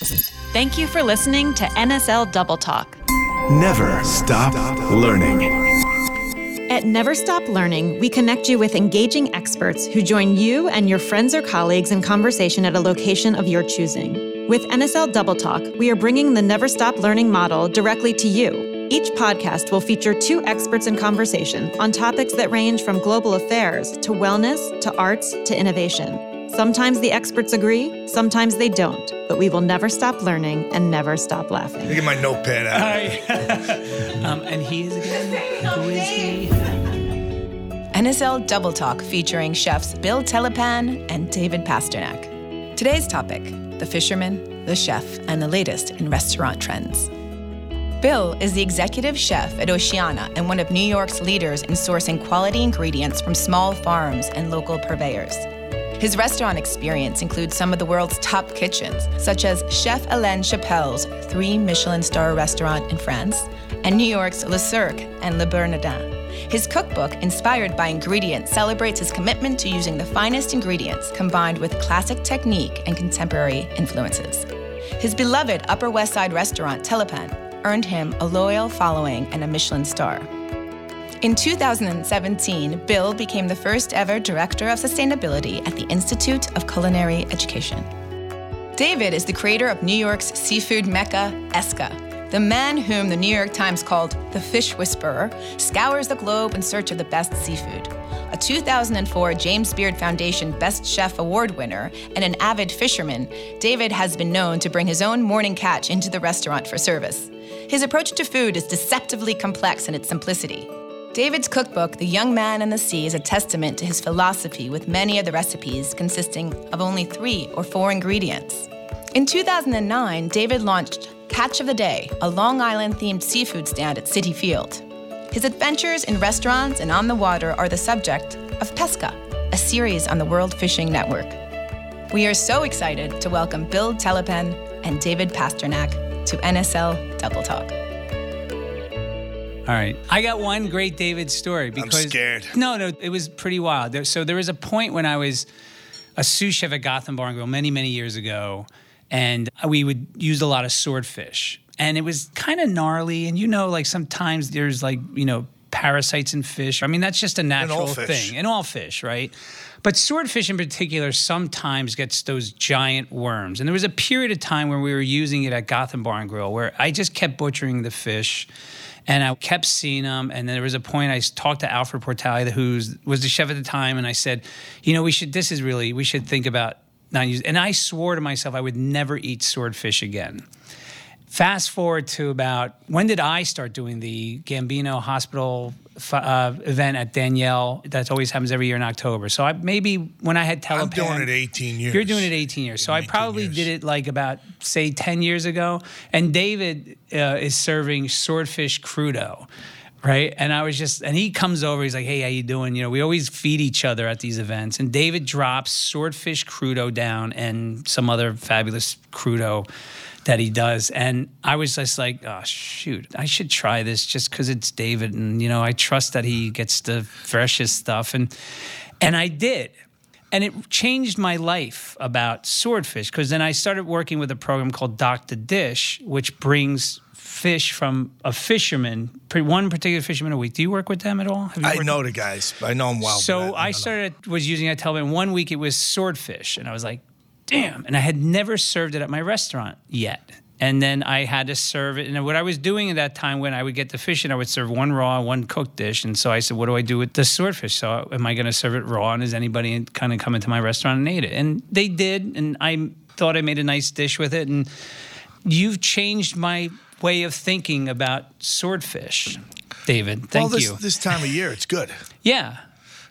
Thank you for listening to NSL Double Talk. Never stop learning. At Never Stop Learning, we connect you with engaging experts who join you and your friends or colleagues in conversation at a location of your choosing. With NSL Double Talk, we are bringing the Never Stop Learning model directly to you. Each podcast will feature two experts in conversation on topics that range from global affairs to wellness to arts to innovation. Sometimes the experts agree, sometimes they don't, but we will never stop learning and never stop laughing. Look at my notepad out. Hi. um, and he is again. Who is he? NSL Double Talk featuring chefs Bill Telepan and David Pasternack. Today's topic the fisherman, the chef, and the latest in restaurant trends. Bill is the executive chef at Oceana and one of New York's leaders in sourcing quality ingredients from small farms and local purveyors. His restaurant experience includes some of the world's top kitchens, such as Chef Alain Chapel's three Michelin star restaurant in France, and New York's Le Cirque and Le Bernardin. His cookbook, inspired by ingredients, celebrates his commitment to using the finest ingredients combined with classic technique and contemporary influences. His beloved Upper West Side restaurant, Telepan, earned him a loyal following and a Michelin star. In 2017, Bill became the first ever Director of Sustainability at the Institute of Culinary Education. David is the creator of New York's seafood mecca, Esca. The man whom the New York Times called the fish whisperer scours the globe in search of the best seafood. A 2004 James Beard Foundation Best Chef Award winner and an avid fisherman, David has been known to bring his own morning catch into the restaurant for service. His approach to food is deceptively complex in its simplicity. David's cookbook, The Young Man and the Sea, is a testament to his philosophy, with many of the recipes consisting of only three or four ingredients. In 2009, David launched Catch of the Day, a Long Island themed seafood stand at Citi Field. His adventures in restaurants and on the water are the subject of Pesca, a series on the World Fishing Network. We are so excited to welcome Bill Telepan and David Pasternack to NSL Double Talk. All right. I got one great David story because I'm scared. No, no, it was pretty wild. There, so there was a point when I was a sous chef at Gotham Bar and Grill many, many years ago, and we would use a lot of swordfish, and it was kind of gnarly. And you know, like sometimes there's like you know parasites in fish. I mean, that's just a natural thing in all fish, right? But swordfish in particular sometimes gets those giant worms. And there was a period of time where we were using it at Gotham Bar and Grill where I just kept butchering the fish and I kept seeing them. And then there was a point I talked to Alfred Portale, who was the chef at the time, and I said, you know, we should. This is really we should think about not using. And I swore to myself I would never eat swordfish again. Fast forward to about when did I start doing the Gambino Hospital uh, event at Danielle That always happens every year in October. So I, maybe when I had Telepan, I'm doing it 18 years. You're doing it 18 years. So I probably years. did it like about say 10 years ago. And David uh, is serving swordfish crudo. Right. And I was just, and he comes over, he's like, hey, how you doing? You know, we always feed each other at these events. And David drops swordfish crudo down and some other fabulous crudo that he does. And I was just like, oh, shoot, I should try this just because it's David. And, you know, I trust that he gets the freshest stuff. And, and I did. And it changed my life about swordfish because then I started working with a program called Doctor the Dish, which brings fish from a fisherman, one particular fisherman a week. Do you work with them at all? Have you I know the guys. I know them well. so I know. started was using it. Television. One week it was swordfish, and I was like, "Damn!" And I had never served it at my restaurant yet. And then I had to serve it. And what I was doing at that time, when I would get the fish, and I would serve one raw, one cooked dish. And so I said, "What do I do with the swordfish? So am I going to serve it raw? And is anybody kind of come into my restaurant and ate it?" And they did. And I thought I made a nice dish with it. And you've changed my way of thinking about swordfish, David. Thank well, this, you. this time of year, it's good. yeah.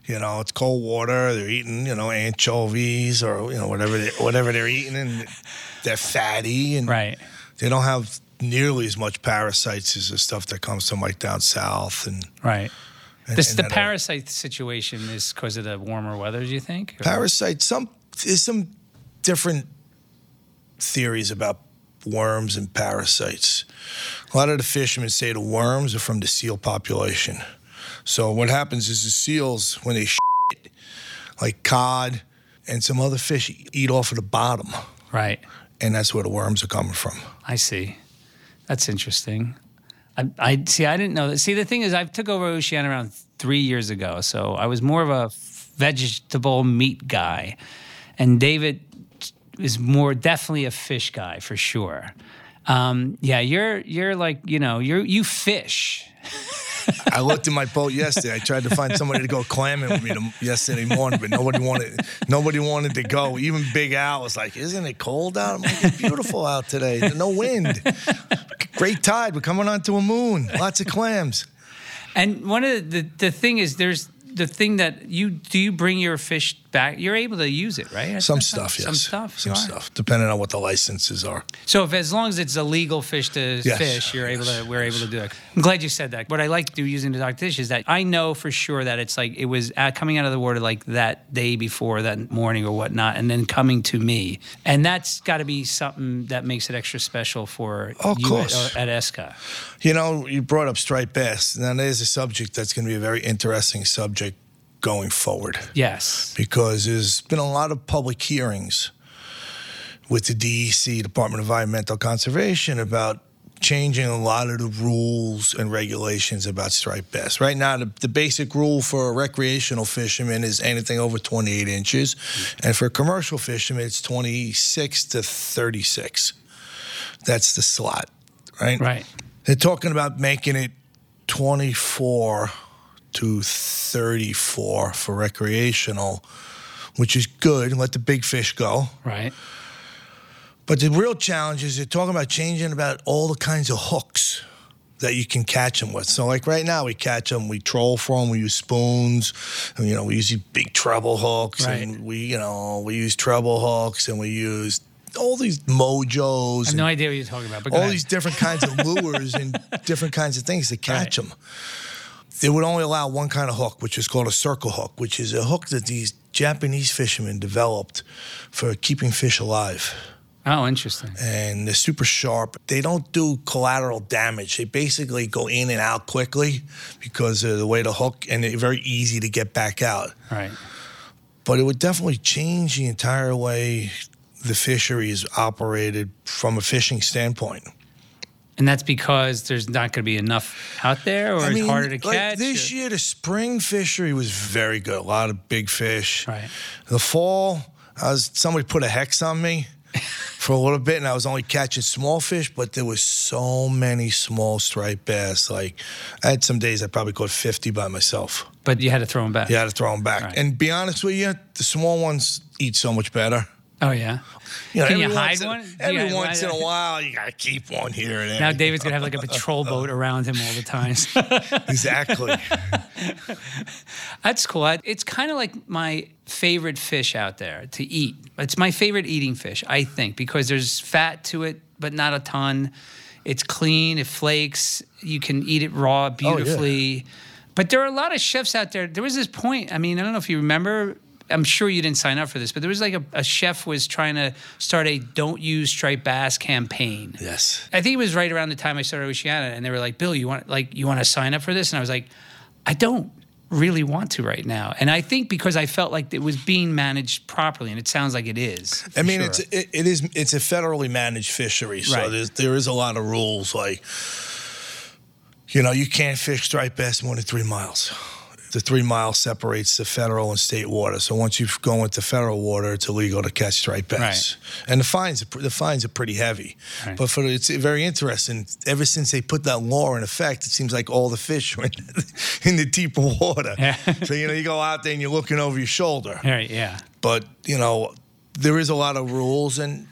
You know, it's cold water. They're eating, you know, anchovies or you know whatever they, whatever they're eating, and they're fatty and Right. they don't have nearly as much parasites as the stuff that comes from like down south and. Right. and- This, and the parasite situation is because of the warmer weather, do you think? Or- Parasites. Some there's some different theories about worms and parasites. A lot of the fishermen say the worms are from the seal population. So what happens is the seals when they shit, like cod and some other fish eat off of the bottom, Right. and that's where the worms are coming from. I see. That's interesting. I, I see. I didn't know that. See, the thing is, I took over Oceana around three years ago, so I was more of a vegetable meat guy, and David is more definitely a fish guy for sure. Um, yeah, you're you're like you know you're you fish. I looked in my boat yesterday. I tried to find somebody to go clamming with me to, yesterday morning, but nobody wanted. Nobody wanted to go. Even Big Al was like, "Isn't it cold out?" I'm like, "It's beautiful out today. No wind, great tide. We're coming onto a moon. Lots of clams." And one of the the, the thing is, there's the thing that you do you bring your fish back? You're able to use it, right? Some stuff, yes. Some stuff. Some stuff, depending on what the licenses are. So if as long as it's a legal fish to Yes. fish, you're able Yes. to we're able to do it. I'm glad you said that. What I like to do using the dock dish is that I know for sure that it's like it was coming out of the water like that day before that morning or whatnot, and then coming to me, and that's got to be something that makes it extra special for Oh, you course. at, at Esca. You know, you brought up striped bass. Now, there's a subject that's going to be a very interesting subject going forward Yes. because there's been a lot of public hearings with the DEC, Department of Environmental Conservation, about changing a lot of the rules and regulations about striped bass. Right now, the, the basic rule for a recreational fisherman is anything over 28 inches, and for a commercial fisherman, it's 26 to 36. That's the slot, right? Right. They're talking about making it 24 to 34 for recreational, which is good. Let the big fish go. Right. But the real challenge is you're talking about changing about all the kinds of hooks that you can catch them with. So, like right now, we catch them, we troll for them, we use spoons, and, you know, we use these big treble hooks, and Right. we, you know, we use treble hooks, and we use all these mojos. I have no idea what you're talking about. But all ahead. these different kinds of lures and different kinds of things to catch them. They would only allow one kind of hook, which is called a circle hook, which is a hook that these Japanese fishermen developed for keeping fish alive. Oh, interesting. And they're super sharp. They don't do collateral damage. They basically go in and out quickly because of the way the hook, and they're very easy to get back out. Right. But it would definitely change the entire way the fishery is operated from a fishing standpoint. And that's because there's not going to be enough out there, or it's harder to like catch. this or- year, the spring fishery was very good. A lot of big fish. Right. The fall, I was somebody put a hex on me for a little bit, and I was only catching small fish, but there was so many small striped bass. Like I had some days I probably caught fifty by myself. But you had to throw them back. You had to throw them back. Right. And be honest with you, the small ones eat so much better. Oh yeah. You know, Can you hide in- one? Every hide- once in a while, you gotta keep one here and there. Now David's gonna have like a patrol boat around him all the time. exactly. That's cool. It's kind of like my favorite fish out there to eat. It's my favorite eating fish, I think, because there's fat to it, but not a ton. It's clean. It flakes. You can eat it raw beautifully. Oh, yeah. But there are a lot of chefs out there. There was this point. I mean, I don't know if you remember. I'm sure you didn't sign up for this, but there was like a, a chef was trying to start a "Don't Use Striped Bass" campaign. yes. I think it was right around the time I started Oceana, and they were like, "Bill, you want like you want to sign up for this?" And I was like, "I don't really want to right now." And I think because I felt like it was being managed properly, and it sounds like it is. I mean, sure. it's it, it is it's a federally managed fishery, so Right. there's, there is a lot of rules. Like, you know, you can't fish striped bass more than three miles. The three miles separates the federal and state water. So once you go into federal water, it's illegal to catch striped bass. And the fines, are the fines are pretty heavy. Right. But for the, it's very interesting. Ever since they put that law in effect, it seems like all the fish are in, in the deeper water. Yeah. so you know, you go out there and you're looking over your shoulder Right, yeah. but you know there is a lot of rules and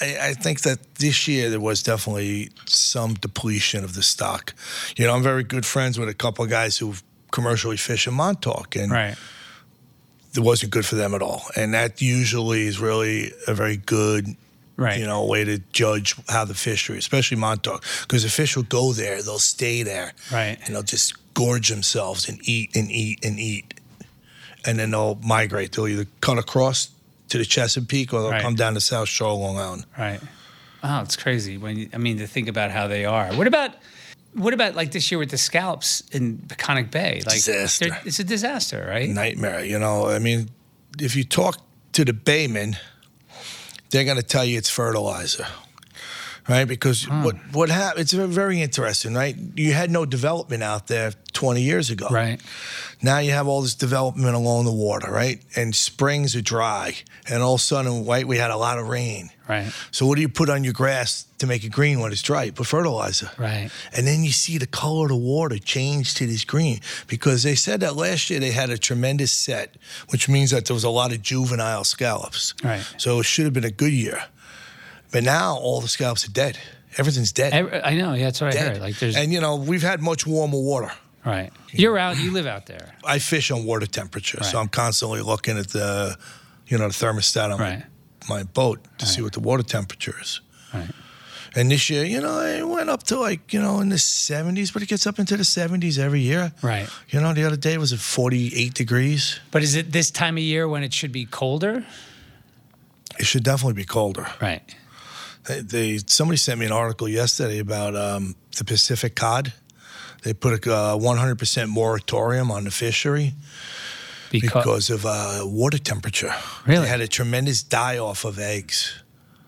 I, think that this year there was definitely some depletion of the stock you know i'm very good friends with a couple of guys who commercially fish in montauk and Right. it wasn't good for them at all and that usually is really a very good Right. you know way to judge how the fishery especially montauk because the fish will go there they'll stay there Right. and they'll just gorge themselves and eat and eat and eat and then they'll migrate they'll either cut across to the chesapeake or they'll Right. come down to south shore long island Right. Wow, it's crazy when you, I mean to think about how they are. What about what about like this year with the scallops in Peconic Bay? Like Disaster. It's a disaster, right? nightmare you know i mean if you talk to the baymen they're going to tell you it's fertilizer. Right, because Hmm. what what happened? It's very interesting, right? You had no development out there 20 years ago. Right. Now you have all this development along the water, right? And springs are dry, and all of a sudden, right, we had a lot of rain. Right. So what do you put on your grass to make it green when it's dry? You put fertilizer. Right. And then you see the color of the water change to this green because they said that last year they had a tremendous set, which means that there was a lot of juvenile scallops. Right. So it should have been a good year. But now all the scallops are dead. Everything's dead. Every- I know. Yeah, that's what I dead. heard. Like there's and you know, we've had much warmer water. right. You're out. You live out there. I fish on water temperature, so I'm constantly looking at the, you know, the thermostat on Right. my, my boat to see what the water temperature is. Right. And this year, you know, it went up to like, you know, in the 70s, but it gets up into the 70s every year. Right. You know, the other day was at 48 degrees. But is it this time of year when it should be colder? It should definitely be colder. Right. They, they somebody sent me an article yesterday about um, the Pacific cod. They put a uh, 100% moratorium on the fishery Because, because of uh, water temperature. Really? They had a tremendous die off of eggs.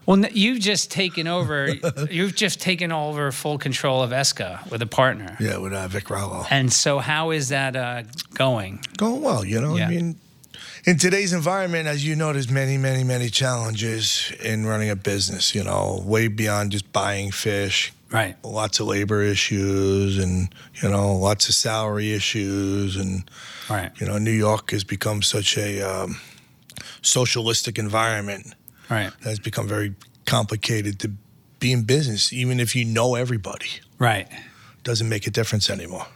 well, you've just taken over. you've just taken over full control of ESCA with a partner. Yeah, with uh, Vic Rallo. And so, how is that uh, going? Going well, you know. Yeah. I mean, in today's environment, as you know, there's many, many, many challenges in running a business. You know, way beyond just buying fish. Right. Lots of labor issues, and you know, lots of salary issues, and Right. you know, New York has become such a um, socialistic environment Right. that has become very complicated to be in business. Even if you know everybody, Right. doesn't make a difference anymore.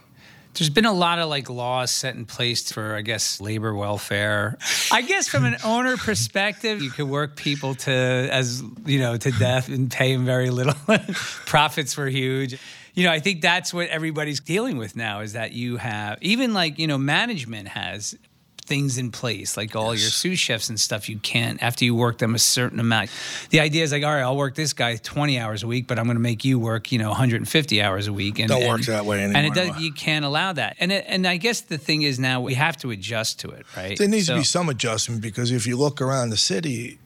There's been a lot of like laws set in place for, I guess, labor welfare. I guess from an owner perspective, you could work people to as you know to death and pay them very little. Profits were huge. You know, I think that's what everybody's dealing with now is that you have even like you know management has things in place like all your sous chefs and stuff you can't after you work them a certain amount the idea is like all right i'll work this guy 20 hours a week but i'm going to make you work you know 150 hours a week and Don't work that way and it anymore. does, you can't allow that. And it, and I guess the thing is now we have to adjust to it, right? There needs So- to be some adjustment because if you look around the city,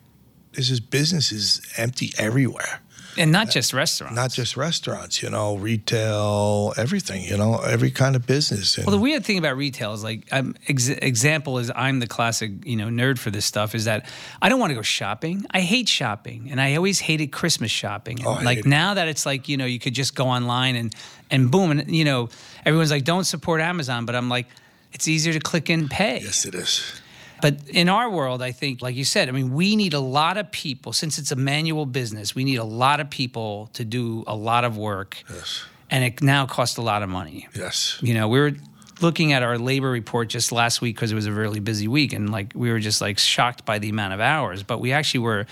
there's just businesses empty everywhere. And not just restaurants. Not just restaurants, you know, retail, everything, you know, every kind of business. And Well, the weird thing about retail is like, um, ex- example is I'm the classic, you know, nerd for this stuff. Is that I don't want to go shopping. I hate shopping, and I always hated Christmas shopping. And Oh, like now that it's like you know you could just go online and and boom, and you know everyone's like don't support Amazon, but I'm like it's easier to click and pay. yes, it is. But in our world, I think, like you said, I mean, we need a lot of people. Since it's a manual business, we need a lot of people to do a lot of work. Yes. And it now costs a lot of money. Yes. You know, we were looking at our labor report just last week because it was a really busy week. And like, we were just like shocked by the amount of hours. But we actually were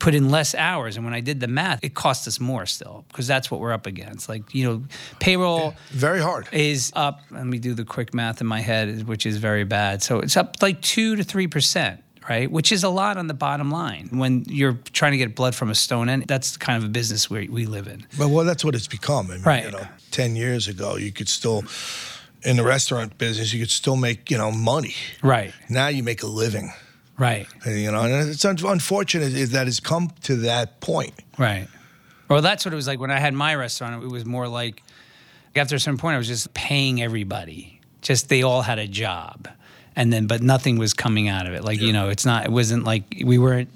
put in less hours. And when I did the math, it cost us more still because that's what we're up against. Like, you know, payroll Very hard. is up. Let me do the quick math in my head, which is very bad. So it's up like two to three percent, right? Which is a lot on the bottom line when you're trying to get blood from a stone. And that's the kind of a business we, we live in. But well, that's what it's become. I mean, Right. You know, ten years ago, you could still, in the restaurant business, you could still make you know money. Right. Now you make a living. Right. You know, and it's un- unfortunate is that it's come to that point. Right. Well, that's what it was like when I had my restaurant. It was more like after a certain point, I was just paying everybody. Just they all had a job, and then but nothing was coming out of it. Like you know, it's not. It wasn't like we weren't.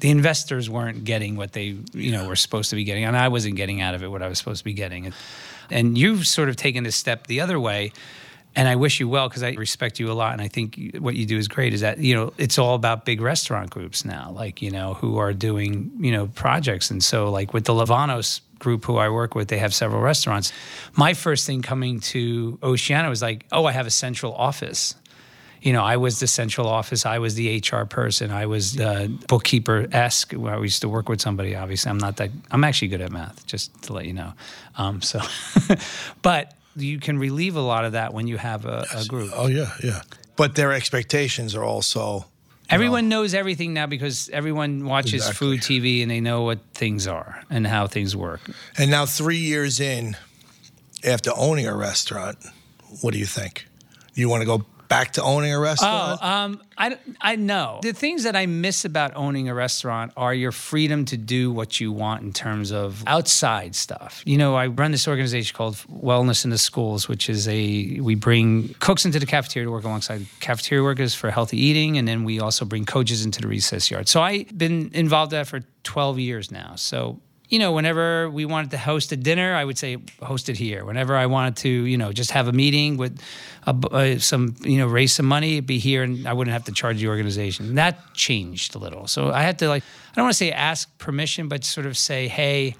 The investors weren't getting what they you know were supposed to be getting, and I wasn't getting out of it what I was supposed to be getting. And, and you've sort of taken a step the other way. And I wish you well because I respect you a lot, and I think what you do is great. Is that you know it's all about big restaurant groups now, like you know who are doing you know projects, and so like with the Livanos group who I work with, they have several restaurants. My first thing coming to Oceana was like, oh, I have a central office. You know, I was the central office. I was the HR person. I was the bookkeeper esque. I used to work with somebody. Obviously, I'm not that. I'm actually good at math, just to let you know. Um, so, but you can relieve a lot of that when you have a, a group. Oh yeah, yeah. But their expectations are also Everyone knows everything now because everyone watches Exactly. food TV and they know what things are and how things work. And now, three years in, after owning a restaurant, what do you think? You want to go back to owning a restaurant? Oh, um, I, I know. The things that I miss about owning a restaurant are your freedom to do what you want in terms of outside stuff. You know, I run this organization called Wellness in the Schools, which is a, we bring cooks into the cafeteria to work alongside cafeteria workers for healthy eating. And then we also bring coaches into the recess yard. So I've been involved in that for 12 years now. So you know, whenever we wanted to host a dinner, I would say host it here. Whenever I wanted to, you know, just have a meeting with a, uh, some, you know, raise some money, be here, and I wouldn't have to charge the organization. And that changed a little. So I had to like, I don't want to say ask permission, but sort of say, hey,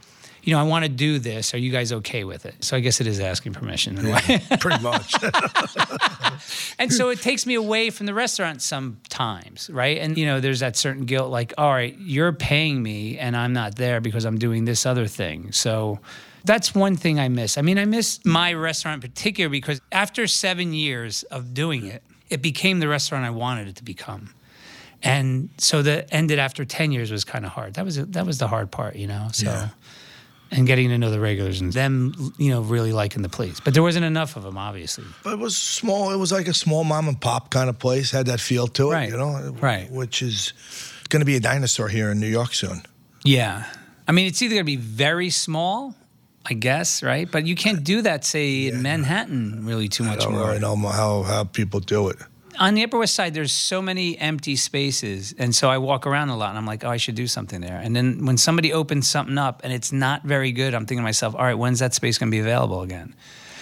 you know, I want to do this. Are you guys okay with it? So I guess it is asking permission way. Pretty much. and so it takes me away from the restaurant sometimes, right? And you know, there's that certain guilt, like, all right, you're paying me, and I'm not there because I'm doing this other thing. So that's one thing I miss. I mean, I miss my restaurant in particular because after seven years of doing it, it became the restaurant I wanted it to become. And so the ended after 10 years was kind of hard. That was that was the hard part, you know. So Yeah and getting to know the regulars and them, you know, really liking the place. But there wasn't enough of them, obviously. But it was small. It was like a small mom and pop kind of place. Had that feel to it, Right. you know. Right. Which is going to be a dinosaur here in New York soon. Yeah. I mean, it's either going to be very small, I guess, right? But you can't do that, say, in Manhattan really too I much don't more. really know how how people do it. On the Upper West Side, there's so many empty spaces. And so I walk around a lot and I'm like, oh, I should do something there. And then when somebody opens something up and it's not very good, I'm thinking to myself, all right, when's that space going to be available again?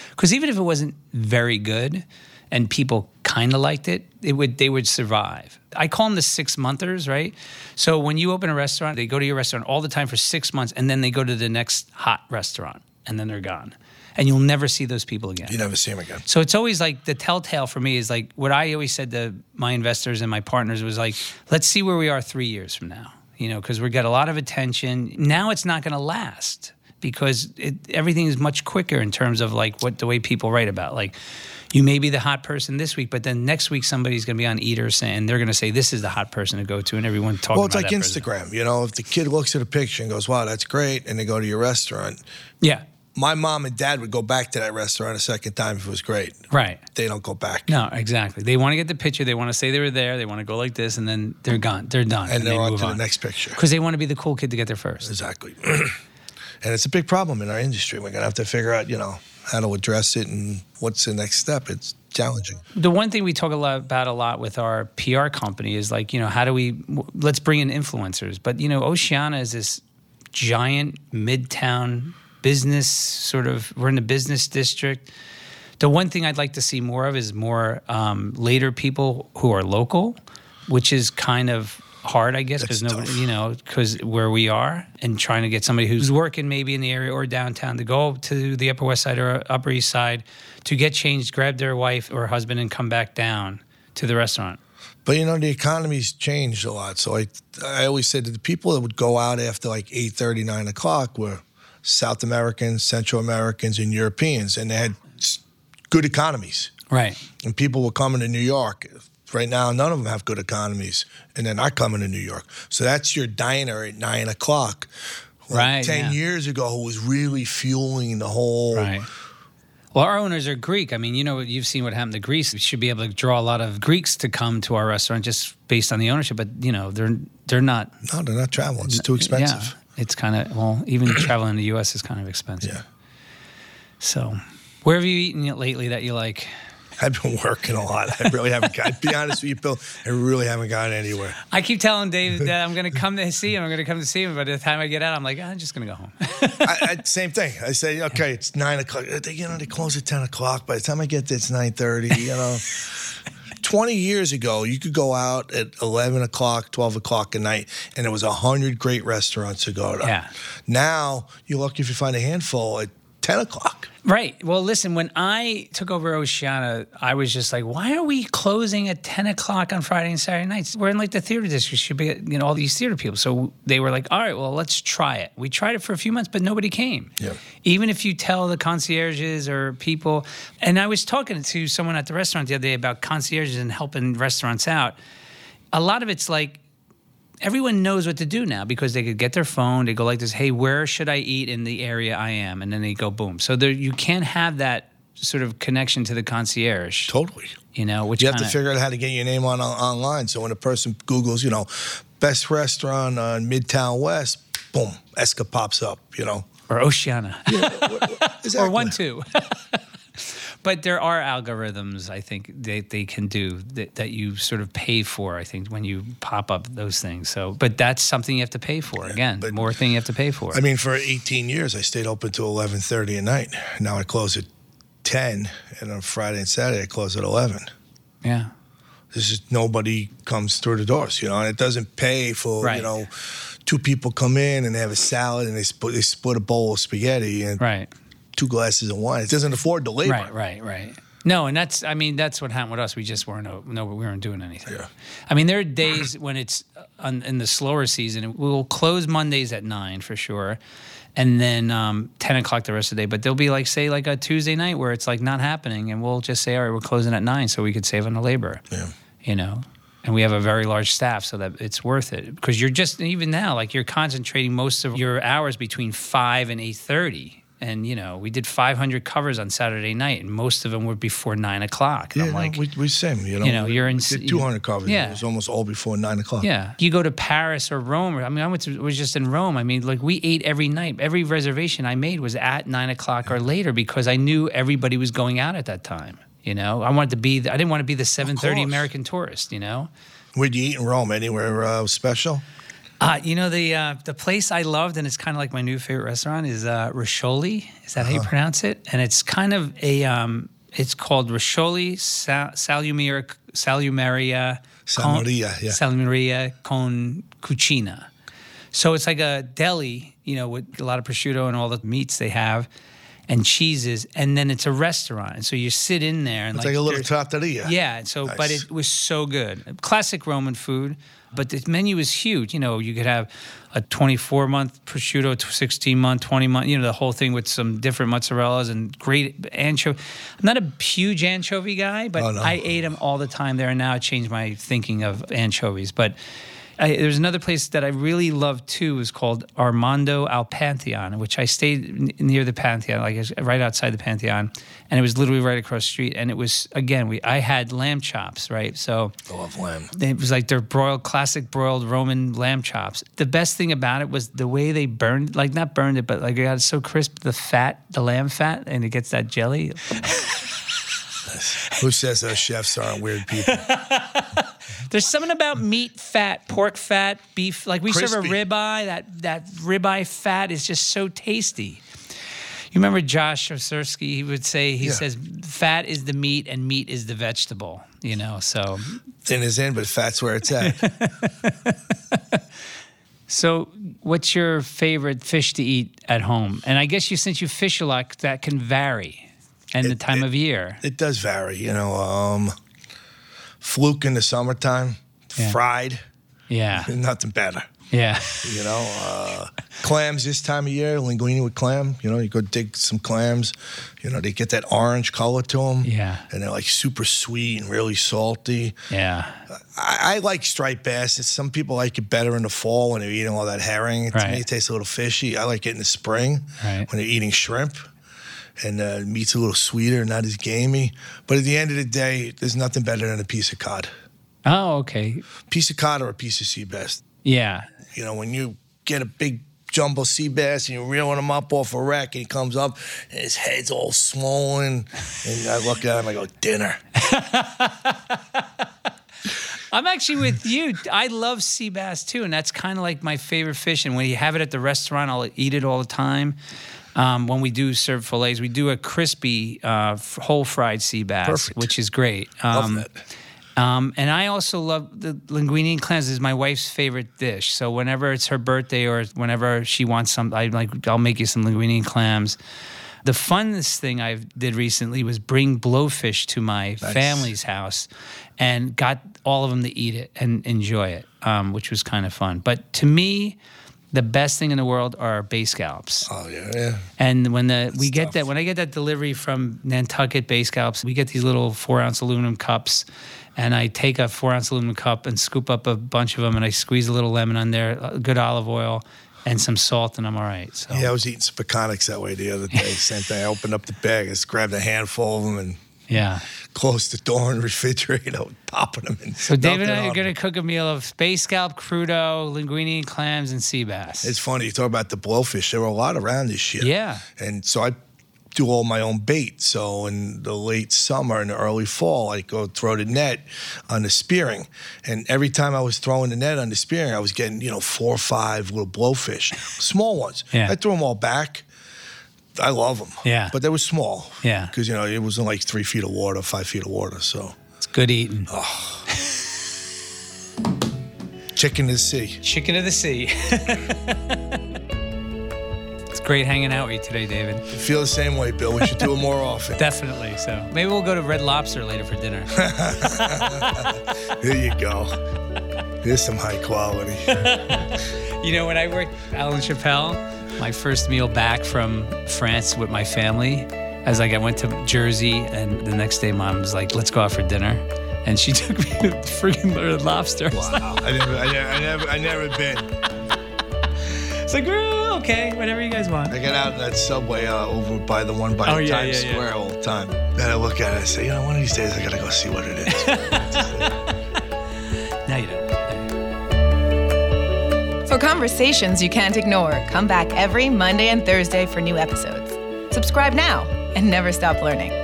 Because even if it wasn't very good and people kind of liked it, it would they would survive. I call them the six monthers, right? So when you open a restaurant, they go to your restaurant all the time for six months and then they go to the next hot restaurant and then they're gone. And you'll never see those people again. You never see them again. So it's always like the telltale for me is like what I always said to my investors and my partners was like, let's see where we are three years from now, you know, because we got a lot of attention. Now it's not going to last because it, everything is much quicker in terms of like what the way people write about. Like, you may be the hot person this week, but then next week somebody's going to be on Eater saying they're going to say this is the hot person to go to, and everyone talking. Well, it's like that person. Instagram. You know, if the kid looks at a picture and goes, "Wow, that's great," and they go to your restaurant, Yeah, my mom and dad would go back to that restaurant a second time if it was great. right. They don't go back. No, exactly. They want to get the picture. They want to say they were there. They want to go like this, and then they're gone. They're done, And they're they on to the next picture. because they want to be the cool kid to get there first. Exactly. and it's a big problem in our industry. We're gonna have to figure out, you know, how to address it and what's the next step. It's challenging. The one thing we talk a lot about a lot with our PR company is like, you know, how do we let's bring in influencers? But you know, Oceana is this giant midtown business sort of. We're in the business district. The one thing I'd like to see more of is more um, later people who are local, which is kind of hard, I guess, because nobody, you know, because where we are and trying to get somebody who's working maybe in the area or downtown to go to the Upper West Side or Upper East Side to get changed, grab their wife or husband, and come back down to the restaurant. But you know, the economy's changed a lot. So I I always said that the people that would go out after like 8:30, 9 o'clock were South Americans, Central Americans, and Europeans, and they had good economies. Right. And people were coming to New York. Right now, none of them have good economies, and they're not coming to New York. So that's your diner at nine o'clock. Like Right, Ten yeah. years ago, who was really fueling the whole. Right. Well, our owners are Greek. I mean, you know, you've seen what happened to Greece. We should be able to draw a lot of Greeks to come to our restaurant just based on the ownership. But you know, they're they're not. No, they're not traveling. It's too expensive. Yeah, it's kind of well, even traveling in the U.S. is kind of expensive. Yeah. So, where have you eaten it lately that you like? I've been working a lot. I really haven't. got- to be honest with you, Bill, I really haven't gone anywhere. I keep telling Dave that I'm going to come to see him. I'm going to come to see him. But by the time I get out, I'm like, "Ah, I'm just going to go home. I, I, same thing. I say, okay, it's nine o'clock. They, you know, they close at ten o'clock. By the time I get there, it's nine thirty. You know, twenty years ago, you could go out at eleven o'clock, twelve o'clock at night, and there was a hundred great restaurants to go to. Yeah. Now you're lucky if you find a handful at ten o'clock. Right. Well, listen, when I took over Oceana, I was just like, why are we closing at 10 o'clock on Friday and Saturday nights? We're in like the theater district, should be, you know, all these theater people. So they were like, all right, well, let's try it. We tried it for a few months, but nobody came. Yeah. Even if you tell the concierges or people, and I was talking to someone at the restaurant the other day about concierges and helping restaurants out. A lot of it's like, everyone knows what to do now because they could get their phone. They go like this, "Hey, where should I eat in the area I am?" And then they go boom. So there, you can't have that sort of connection to the concierge. Totally. You know, which You have kinda, to figure out how to get your name on, on online. So when a person Googles, you know, best restaurant on Midtown West, boom, Esca pops up. You know, or Oceana. exactly. or one two. but there are algorithms I think they, they can do that, that you sort of pay for. I think when you pop up those things. So, but that's something you have to pay for. Again, but- more thing you have to pay for. I mean, for 18 years, I stayed open till 11:30 at night. Now I close at 10, and on Friday and Saturday I close at 11. yeah, This is nobody comes through the doors, you know, and it doesn't pay for Right. you know, two people come in and they have a salad and they split they split a bowl of spaghetti and right, two glasses of wine. It doesn't afford the labor. right, right, right. No, and that's I mean that's what happened with us. We just weren't no we weren't doing anything. Yeah. I mean there are days when it's on, in the slower season. We'll close Mondays at nine for sure, and then um, ten o'clock the rest of the day. But there'll be like say like a Tuesday night where it's like not happening, and we'll just say all right we're closing at nine so we could save on the labor. Yeah. You know. And we have a very large staff, so that it's worth it because you're just even now like you're concentrating most of your hours between five and eight thirty, and you know we did 500 covers on Saturday night, and most of them were before nine o'clock. And Yeah, I'm no, like, we, we same, you know. you know, you're in- we did 200 covers. Yeah. It was almost all before 9 o'clock. yeah, you go to Paris or Rome. Or, I mean, I went to, was just in Rome. I mean, like we ate every night. Every reservation I made was at nine o'clock or later because I knew everybody was going out at that time. You know, I wanted to be. The, I didn't want to be the 7:30. American tourist. You know. Where'd you eat in Rome? Anywhere uh, special? Uh, you know the uh, the place I loved, and it's kind of like my new favorite restaurant is uh, Roscioli. Is that how you pronounce it? And it's kind of a um, it's called Roscioli Sal- Salumir Salumeria con- yeah. Salumeria con Cucina. So it's like a deli, you know, with a lot of prosciutto and all the meats they have, and cheeses, and then it's a restaurant. And so you sit in there and It's like, a little trattoria. yeah, so but it was so good. Classic Roman food, but the menu is huge. You know, you could have a 24 month prosciutto, 16 month, 20 month, you know, the whole thing with some different mozzarellas and great anchovy. I'm not a huge anchovy guy, but Oh, no. I ate them all the time there, and now it changed my thinking of anchovies. But I, there's another place that I really love too. is called Armando al Pantheon, which I stayed n- near the Pantheon, like right outside the Pantheon, and it was literally right across the street. And it was again, we I had lamb chops, right? So I love lamb. it was like their broiled, classic broiled Roman lamb chops. The best thing about it was the way they burned, like not burned it, but like it got so crisp, the fat, the lamb fat, and it gets that jelly. Who says us chefs aren't weird people? There's something about meat fat, pork fat, beef. Like we serve a Crispy. ribeye. That that ribeye fat is just so tasty. You remember Josh Ozersky? He would say he Yeah. says fat is the meat and meat is the vegetable. You know, so Thin is in, but fat's where it's at. so what's your favorite fish to eat at home? And I guess you since you fish a lot, that can vary, and the time of year. it does vary, you know. Um, fluke in the summertime, Yeah. fried, Yeah, nothing better. yeah, You know, uh, clams this time of year, linguine with clam. You know, you go dig some clams. You know, they get that orange color to them. Yeah. And they're like super sweet and really salty. yeah. I, I like striped bass. Some people like it better in the fall when they're eating all that herring. To me, it tastes a little fishy. I like it in the spring Right. when they're eating shrimp. And uh, meat's a little sweeter, not as gamey. But at the end of the day, there's nothing better than a piece of cod. Oh, okay. Piece of cod or a piece of sea bass. Yeah, You know, when you get a big jumbo sea bass and you're reeling him up off a wreck and he comes up and his head's all swollen. And I look at him, I go, dinner. I'm actually with you. I love sea bass too, and that's kind of like my favorite fish. And when you have it at the restaurant, I'll eat it all the time. Um, when we do serve fillets, we do a crispy, uh, whole fried sea bass, Perfect. which is great. Love Um, that. um, and I also love the linguine and clams is my wife's favorite dish. So whenever it's her birthday or whenever she wants some, I like I'll make you some linguine and clams. The funnest thing I did recently was bring blowfish to my family's house, and got all of them to eat it and enjoy it, um, which was kind of fun. But to me, the best thing in the world are bay scallops. Oh, yeah, yeah. And when the we get tough. that when I get that delivery from Nantucket Bay Scallops, we get these little four ounce aluminum cups, and I take a four ounce aluminum cup and scoop up a bunch of them, and I squeeze a little lemon on there, good olive oil, and some salt, and I'm all right. So Yeah, I was eating some peconics that way the other day. Same thing. I opened up the bag, I just grabbed a handful of them and yeah. closed the door in the refrigerator, popping them in. So David and I are going to cook a meal of bay scalp, crudo, linguine, clams, and sea bass. It's funny you talk about the blowfish. There were a lot around this year. Yeah. and so I do all my own bait. So in the late summer and the early fall, I go throw the net on the spearing, and every time I was throwing the net on the spearing, I was getting you know four or five little blowfish, small ones. Yeah. I threw them all back. I love them. Yeah. but they were small. Yeah. because you know it wasn't like three feet of water, five feet of water. So It's good eating. chicken to the sea. Chicken of the sea. it's great hanging out with you today, David. I feel the same way, Bill. We should do it more often. Definitely. So maybe we'll go to Red Lobster later for dinner. there you go. Here's some high quality. You know, when I worked Alan Chapel, my first meal back from France with my family, as like I went to Jersey, and the next day, mom was like, "Let's go out for dinner," and she took me to freaking Red Lobster. Wow. I never, I never, I never, I never been. It's like, "Girl, okay, whatever you guys want. I get out in that subway uh, over by the one by Oh, yeah, Times yeah, yeah. Square all the time. Then I look at it and say, you know, one of these days I gotta go see what it is. conversations you can't ignore, come back every Monday and Thursday for new episodes. Subscribe now and never stop learning.